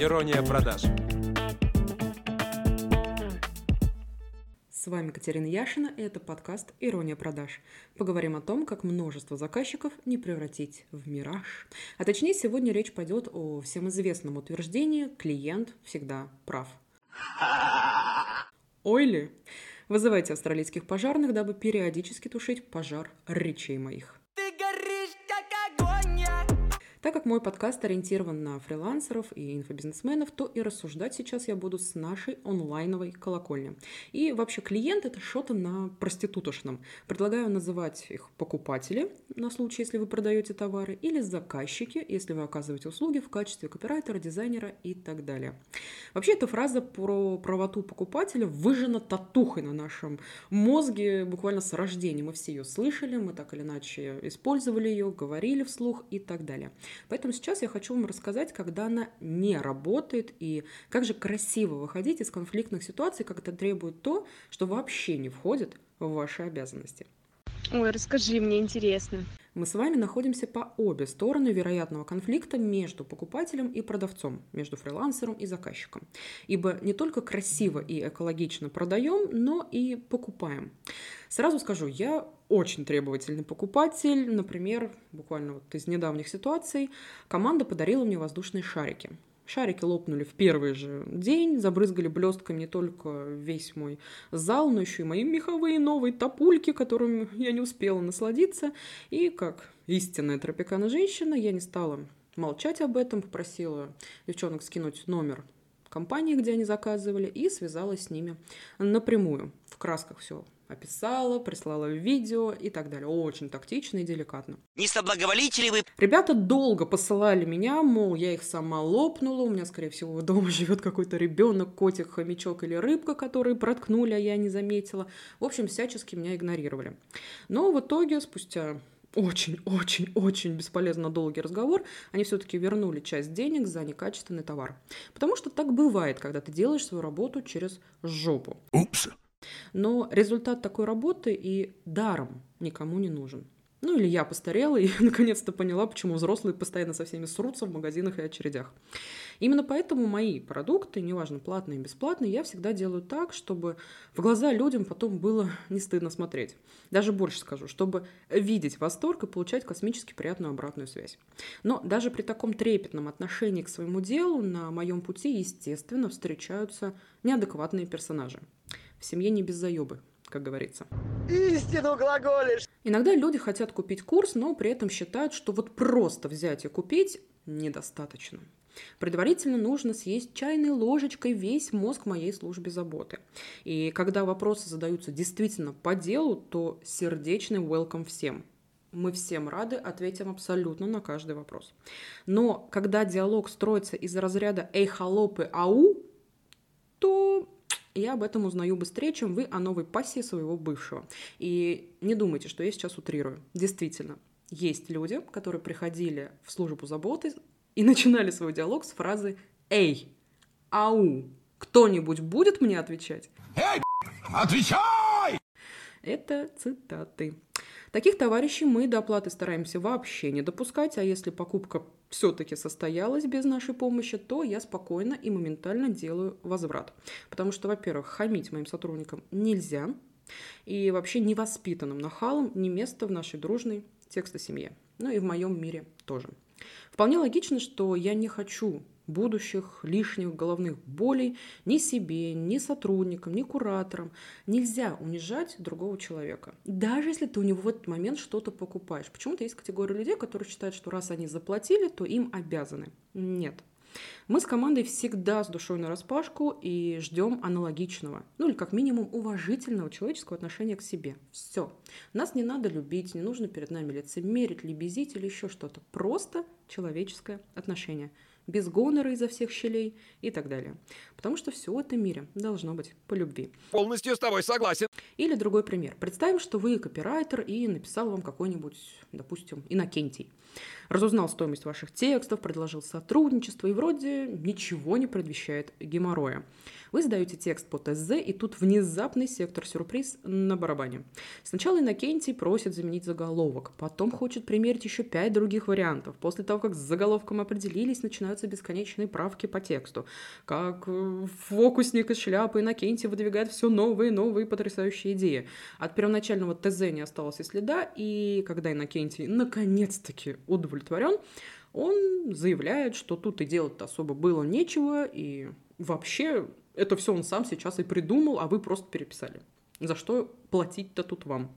Ирония продаж. С вами Катерина Яшина, и это подкаст «Ирония продаж». Поговорим о том, как множество заказчиков не превратить в мираж. А точнее, сегодня речь пойдет о всем известном утверждении «клиент всегда прав». Ой ли? Вызывайте австралийских пожарных, дабы периодически тушить пожар речей моих. Так как мой подкаст ориентирован на фрилансеров и инфобизнесменов, то и рассуждать сейчас я буду с нашей онлайновой колокольни. И вообще клиент это что-то на проститутошном. Предлагаю называть их покупатели, на случай, если вы продаете товары, или заказчики, если вы оказываете услуги в качестве копирайтера, дизайнера и так далее. Вообще эта фраза про правоту покупателя выжжена татухой на нашем мозге буквально с рождения. Мы все ее слышали, мы так или иначе использовали ее, говорили вслух и так далее. Поэтому сейчас я хочу вам рассказать, когда она не работает и как же красиво выходить из конфликтных ситуаций, как это требует то, что вообще не входит в ваши обязанности. Ой, расскажи, мне интересно. Мы с вами находимся по обе стороны вероятного конфликта между покупателем и продавцом, между фрилансером и заказчиком. Ибо не только красиво и экологично продаем, но и покупаем. Сразу скажу, я очень требовательный покупатель. Например, буквально вот из недавних ситуаций команда подарила мне воздушные шарики. Шарики лопнули в первый же день, забрызгали блестками не только весь мой зал, но еще и мои меховые новые топульки, которыми я не успела насладиться. И как истинная тропикана женщина, я не стала молчать об этом, попросила девчонок скинуть номер компании, где они заказывали, и связалась с ними напрямую. В красках все описала, прислала видео и так далее. Очень тактично и деликатно. Не соблаговолите ли вы? Ребята долго посылали меня, мол, я их сама лопнула, у меня, скорее всего, дома живет какой-то ребенок, котик, хомячок или рыбка, которые проткнули, а я не заметила. В общем, всячески меня игнорировали. Но в итоге, спустя очень-очень-очень бесполезно долгий разговор, они все-таки вернули часть денег за некачественный товар. Потому что так бывает, когда ты делаешь свою работу через жопу. Упс. Но результат такой работы и даром никому не нужен. Ну или я постарела и наконец-то поняла, почему взрослые постоянно со всеми срутся в магазинах и очередях. Именно поэтому мои продукты, неважно платные бесплатные, я всегда делаю так, чтобы в глаза людям потом было не стыдно смотреть. Даже больше скажу, чтобы видеть восторг и получать космически приятную обратную связь. Но даже при таком трепетном отношении к своему делу на моем пути, естественно, встречаются неадекватные персонажи. В семье не без заебы, как говорится. Истину глаголишь! Иногда люди хотят купить курс, но при этом считают, что вот просто взять и купить недостаточно. Предварительно нужно съесть чайной ложечкой весь мозг моей службе заботы. И когда вопросы задаются действительно по делу, то сердечный welcome всем. Мы всем рады, ответим абсолютно на каждый вопрос. Но когда диалог строится из разряда «эй, холопы, ау», то я об этом узнаю быстрее, чем вы о новой пассии своего бывшего. И не думайте, что я сейчас утрирую. Действительно, есть люди, которые приходили в службу заботы и начинали свой диалог с фразы «Эй, ау, кто-нибудь будет мне отвечать?» Эй, отвечай! Это цитаты. Таких товарищей мы до оплаты стараемся вообще не допускать, а если покупка все-таки состоялась без нашей помощи, то я спокойно и моментально делаю возврат. Потому что, во-первых, хамить моим сотрудникам нельзя, и вообще невоспитанным нахалом не место в нашей дружной текстосемье. Ну и в моем мире тоже. Вполне логично, что я не хочу будущих лишних головных болей ни себе, ни сотрудникам, ни кураторам. Нельзя унижать другого человека. Даже если ты у него в этот момент что-то покупаешь. Почему-то есть категория людей, которые считают, что раз они заплатили, то им обязаны. Нет. Мы с командой всегда с душой на распашку и ждем аналогичного, ну или как минимум уважительного человеческого отношения к себе. Все. Нас не надо любить, не нужно перед нами лицемерить, лебезить или еще что-то. Просто человеческое отношение – без гонора изо всех щелей и так далее. Потому что все в этом мире должно быть по любви. Полностью с тобой согласен. Или другой пример. Представим, что вы копирайтер и написал вам какой-нибудь, допустим, Иннокентий. Разузнал стоимость ваших текстов, предложил сотрудничество и вроде ничего не предвещает геморроя. Вы сдаете текст по ТЗ, и тут внезапный сектор-сюрприз на барабане. Сначала Иннокентий просит заменить заголовок, потом хочет примерить еще пять других вариантов. После того, как с заголовком определились, начинаются бесконечные правки по тексту. Как э, фокусник из шляпы Иннокентий выдвигает все новые новые потрясающие идеи. От первоначального ТЗ не осталось и следа, и когда Иннокентий наконец-таки удовлетворен, он заявляет, что тут и делать особо было нечего, и вообще это все он сам сейчас и придумал, а вы просто переписали. За что платить-то тут вам?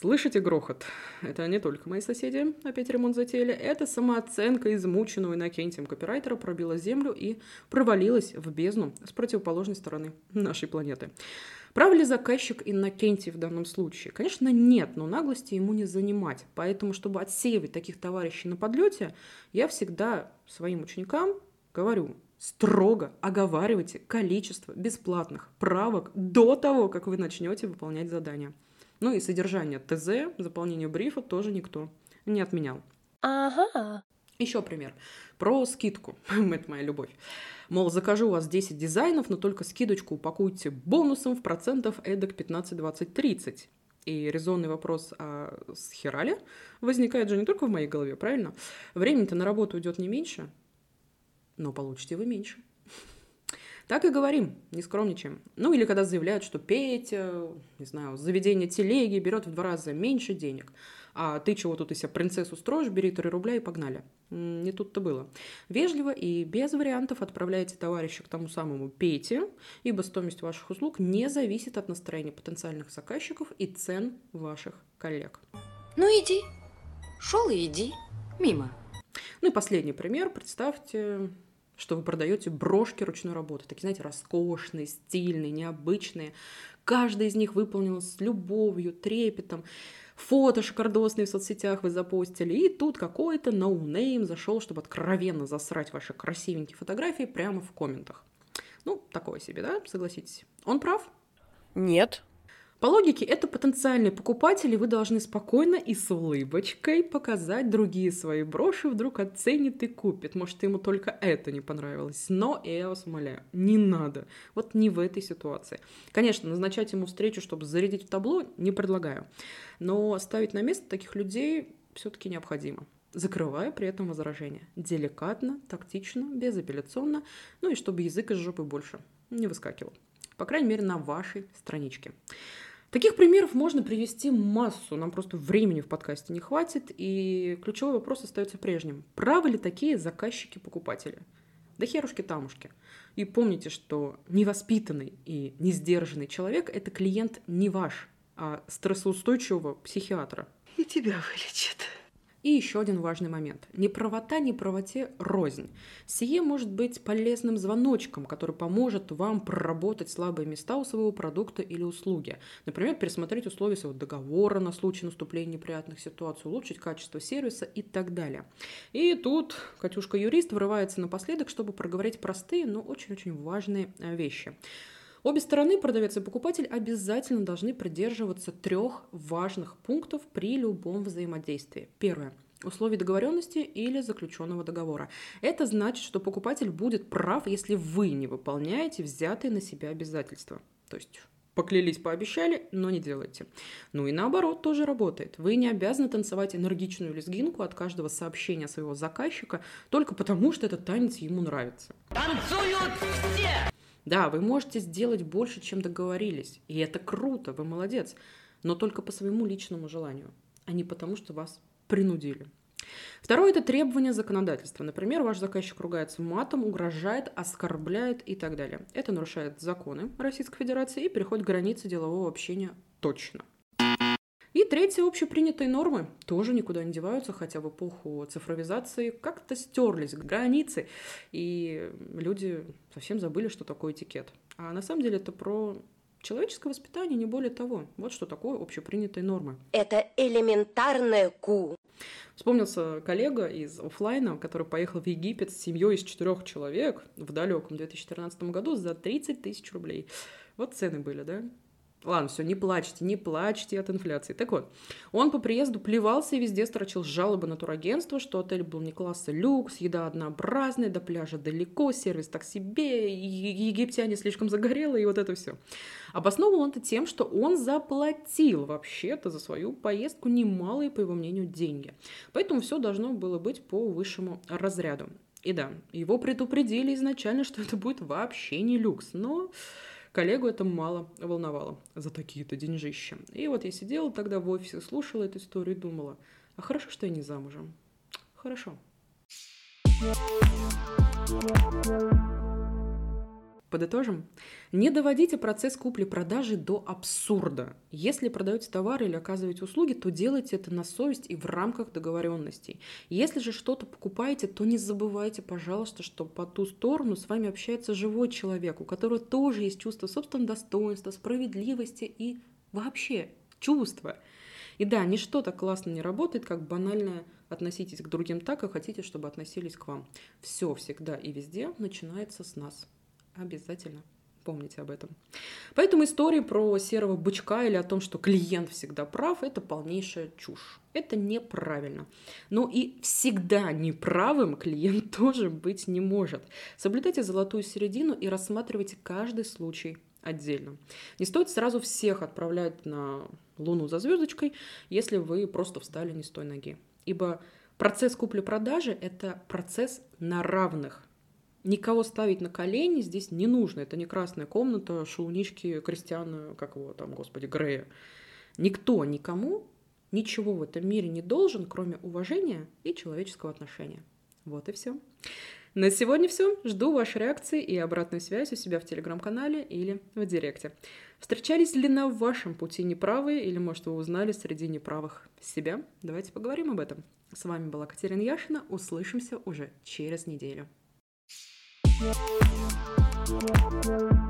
Слышите грохот? Это не только мои соседи опять ремонт затеяли. Это самооценка измученного Иннокентием копирайтера пробила землю и провалилась в бездну с противоположной стороны нашей планеты. Прав ли заказчик Иннокентий в данном случае? Конечно, нет, но наглости ему не занимать. Поэтому, чтобы отсеивать таких товарищей на подлете, я всегда своим ученикам говорю, строго оговаривайте количество бесплатных правок до того, как вы начнете выполнять задание. Ну и содержание ТЗ, заполнение брифа тоже никто не отменял. Ага. Еще пример. Про скидку. Это моя любовь. Мол, закажу у вас 10 дизайнов, но только скидочку упакуйте бонусом в процентов эдак 15, 20, 30. И резонный вопрос, а с хера ли? Возникает же не только в моей голове, правильно? Времени-то на работу идет не меньше, но получите вы меньше. Так и говорим, не скромничаем. Ну или когда заявляют, что Петя, не знаю, заведение телеги берет в два раза меньше денег. А ты чего тут из себя принцессу строишь, бери 3 рубля и погнали. Не тут-то было. Вежливо и без вариантов отправляйте товарища к тому самому Пете, ибо стоимость ваших услуг не зависит от настроения потенциальных заказчиков и цен ваших коллег. Ну иди. Шел и иди. Мимо. Ну и последний пример. Представьте, что вы продаете брошки ручной работы. Такие, знаете, роскошные, стильные, необычные. Каждая из них выполнена с любовью, трепетом. Фото шикардосные в соцсетях вы запостили. И тут какой-то ноунейм зашел, чтобы откровенно засрать ваши красивенькие фотографии прямо в комментах. Ну, такое себе, да, согласитесь. Он прав? Нет. По логике, это потенциальные покупатели, вы должны спокойно и с улыбочкой показать другие свои броши, вдруг оценит и купит. Может, ему только это не понравилось. Но я вас умоляю, не надо. Вот не в этой ситуации. Конечно, назначать ему встречу, чтобы зарядить в табло, не предлагаю. Но ставить на место таких людей все-таки необходимо закрывая при этом возражение. Деликатно, тактично, безапелляционно, ну и чтобы язык из жопы больше не выскакивал. По крайней мере, на вашей страничке. Таких примеров можно привести массу, нам просто времени в подкасте не хватит, и ключевой вопрос остается прежним. Правы ли такие заказчики-покупатели? Да херушки-тамушки. И помните, что невоспитанный и несдержанный человек – это клиент не ваш, а стрессоустойчивого психиатра. И тебя вылечат. И еще один важный момент. Неправота неправоте рознь. Сие может быть полезным звоночком, который поможет вам проработать слабые места у своего продукта или услуги. Например, пересмотреть условия своего договора на случай наступления неприятных ситуаций, улучшить качество сервиса и так далее. И тут Катюшка-юрист врывается напоследок, чтобы проговорить простые, но очень-очень важные э, вещи. Обе стороны, продавец и покупатель, обязательно должны придерживаться трех важных пунктов при любом взаимодействии. Первое условий договоренности или заключенного договора. Это значит, что покупатель будет прав, если вы не выполняете взятые на себя обязательства. То есть поклялись, пообещали, но не делаете. Ну и наоборот тоже работает. Вы не обязаны танцевать энергичную лезгинку от каждого сообщения своего заказчика только потому, что этот танец ему нравится. Танцуют все! Да, вы можете сделать больше, чем договорились. И это круто, вы молодец. Но только по своему личному желанию, а не потому, что вас принудили. Второе – это требование законодательства. Например, ваш заказчик ругается матом, угрожает, оскорбляет и так далее. Это нарушает законы Российской Федерации и переходит границы делового общения точно. И третье, общепринятые нормы тоже никуда не деваются, хотя в эпоху цифровизации как-то стерлись границы, и люди совсем забыли, что такое этикет. А на самом деле это про человеческое воспитание, не более того. Вот что такое общепринятые нормы. Это элементарное ку. Вспомнился коллега из офлайна, который поехал в Египет с семьей из четырех человек в далеком 2014 году за 30 тысяч рублей. Вот цены были, да? Ладно, все, не плачьте, не плачьте от инфляции. Так вот, он по приезду плевался и везде строчил жалобы на турагентство, что отель был не класса люкс, еда однообразная, до пляжа далеко, сервис так себе, египтяне слишком загорелые и вот это все. Обосновывал он это тем, что он заплатил вообще-то за свою поездку немалые, по его мнению, деньги. Поэтому все должно было быть по высшему разряду. И да, его предупредили изначально, что это будет вообще не люкс, но Коллегу это мало волновало за такие-то деньжища. И вот я сидела тогда в офисе, слушала эту историю и думала, а хорошо, что я не замужем. Хорошо. Подытожим. Не доводите процесс купли-продажи до абсурда. Если продаете товары или оказываете услуги, то делайте это на совесть и в рамках договоренностей. Если же что-то покупаете, то не забывайте, пожалуйста, что по ту сторону с вами общается живой человек, у которого тоже есть чувство собственного достоинства, справедливости и вообще чувства. И да, ничто так классно не работает, как банальное относитесь к другим так, как хотите, чтобы относились к вам. Все всегда и везде начинается с нас. Обязательно помните об этом. Поэтому истории про серого бычка или о том, что клиент всегда прав, это полнейшая чушь. Это неправильно. Но и всегда неправым клиент тоже быть не может. Соблюдайте золотую середину и рассматривайте каждый случай отдельно. Не стоит сразу всех отправлять на Луну за звездочкой, если вы просто встали не с той ноги. Ибо процесс купли-продажи – это процесс на равных. Никого ставить на колени здесь не нужно. Это не красная комната, шелунички Кристиана, как его там, господи, Грея. Никто никому ничего в этом мире не должен, кроме уважения и человеческого отношения. Вот и все. На сегодня все. Жду вашей реакции и обратную связь у себя в телеграм-канале или в директе. Встречались ли на вашем пути неправые или, может, вы узнали среди неправых себя? Давайте поговорим об этом. С вами была Катерина Яшина. Услышимся уже через неделю. Thank you.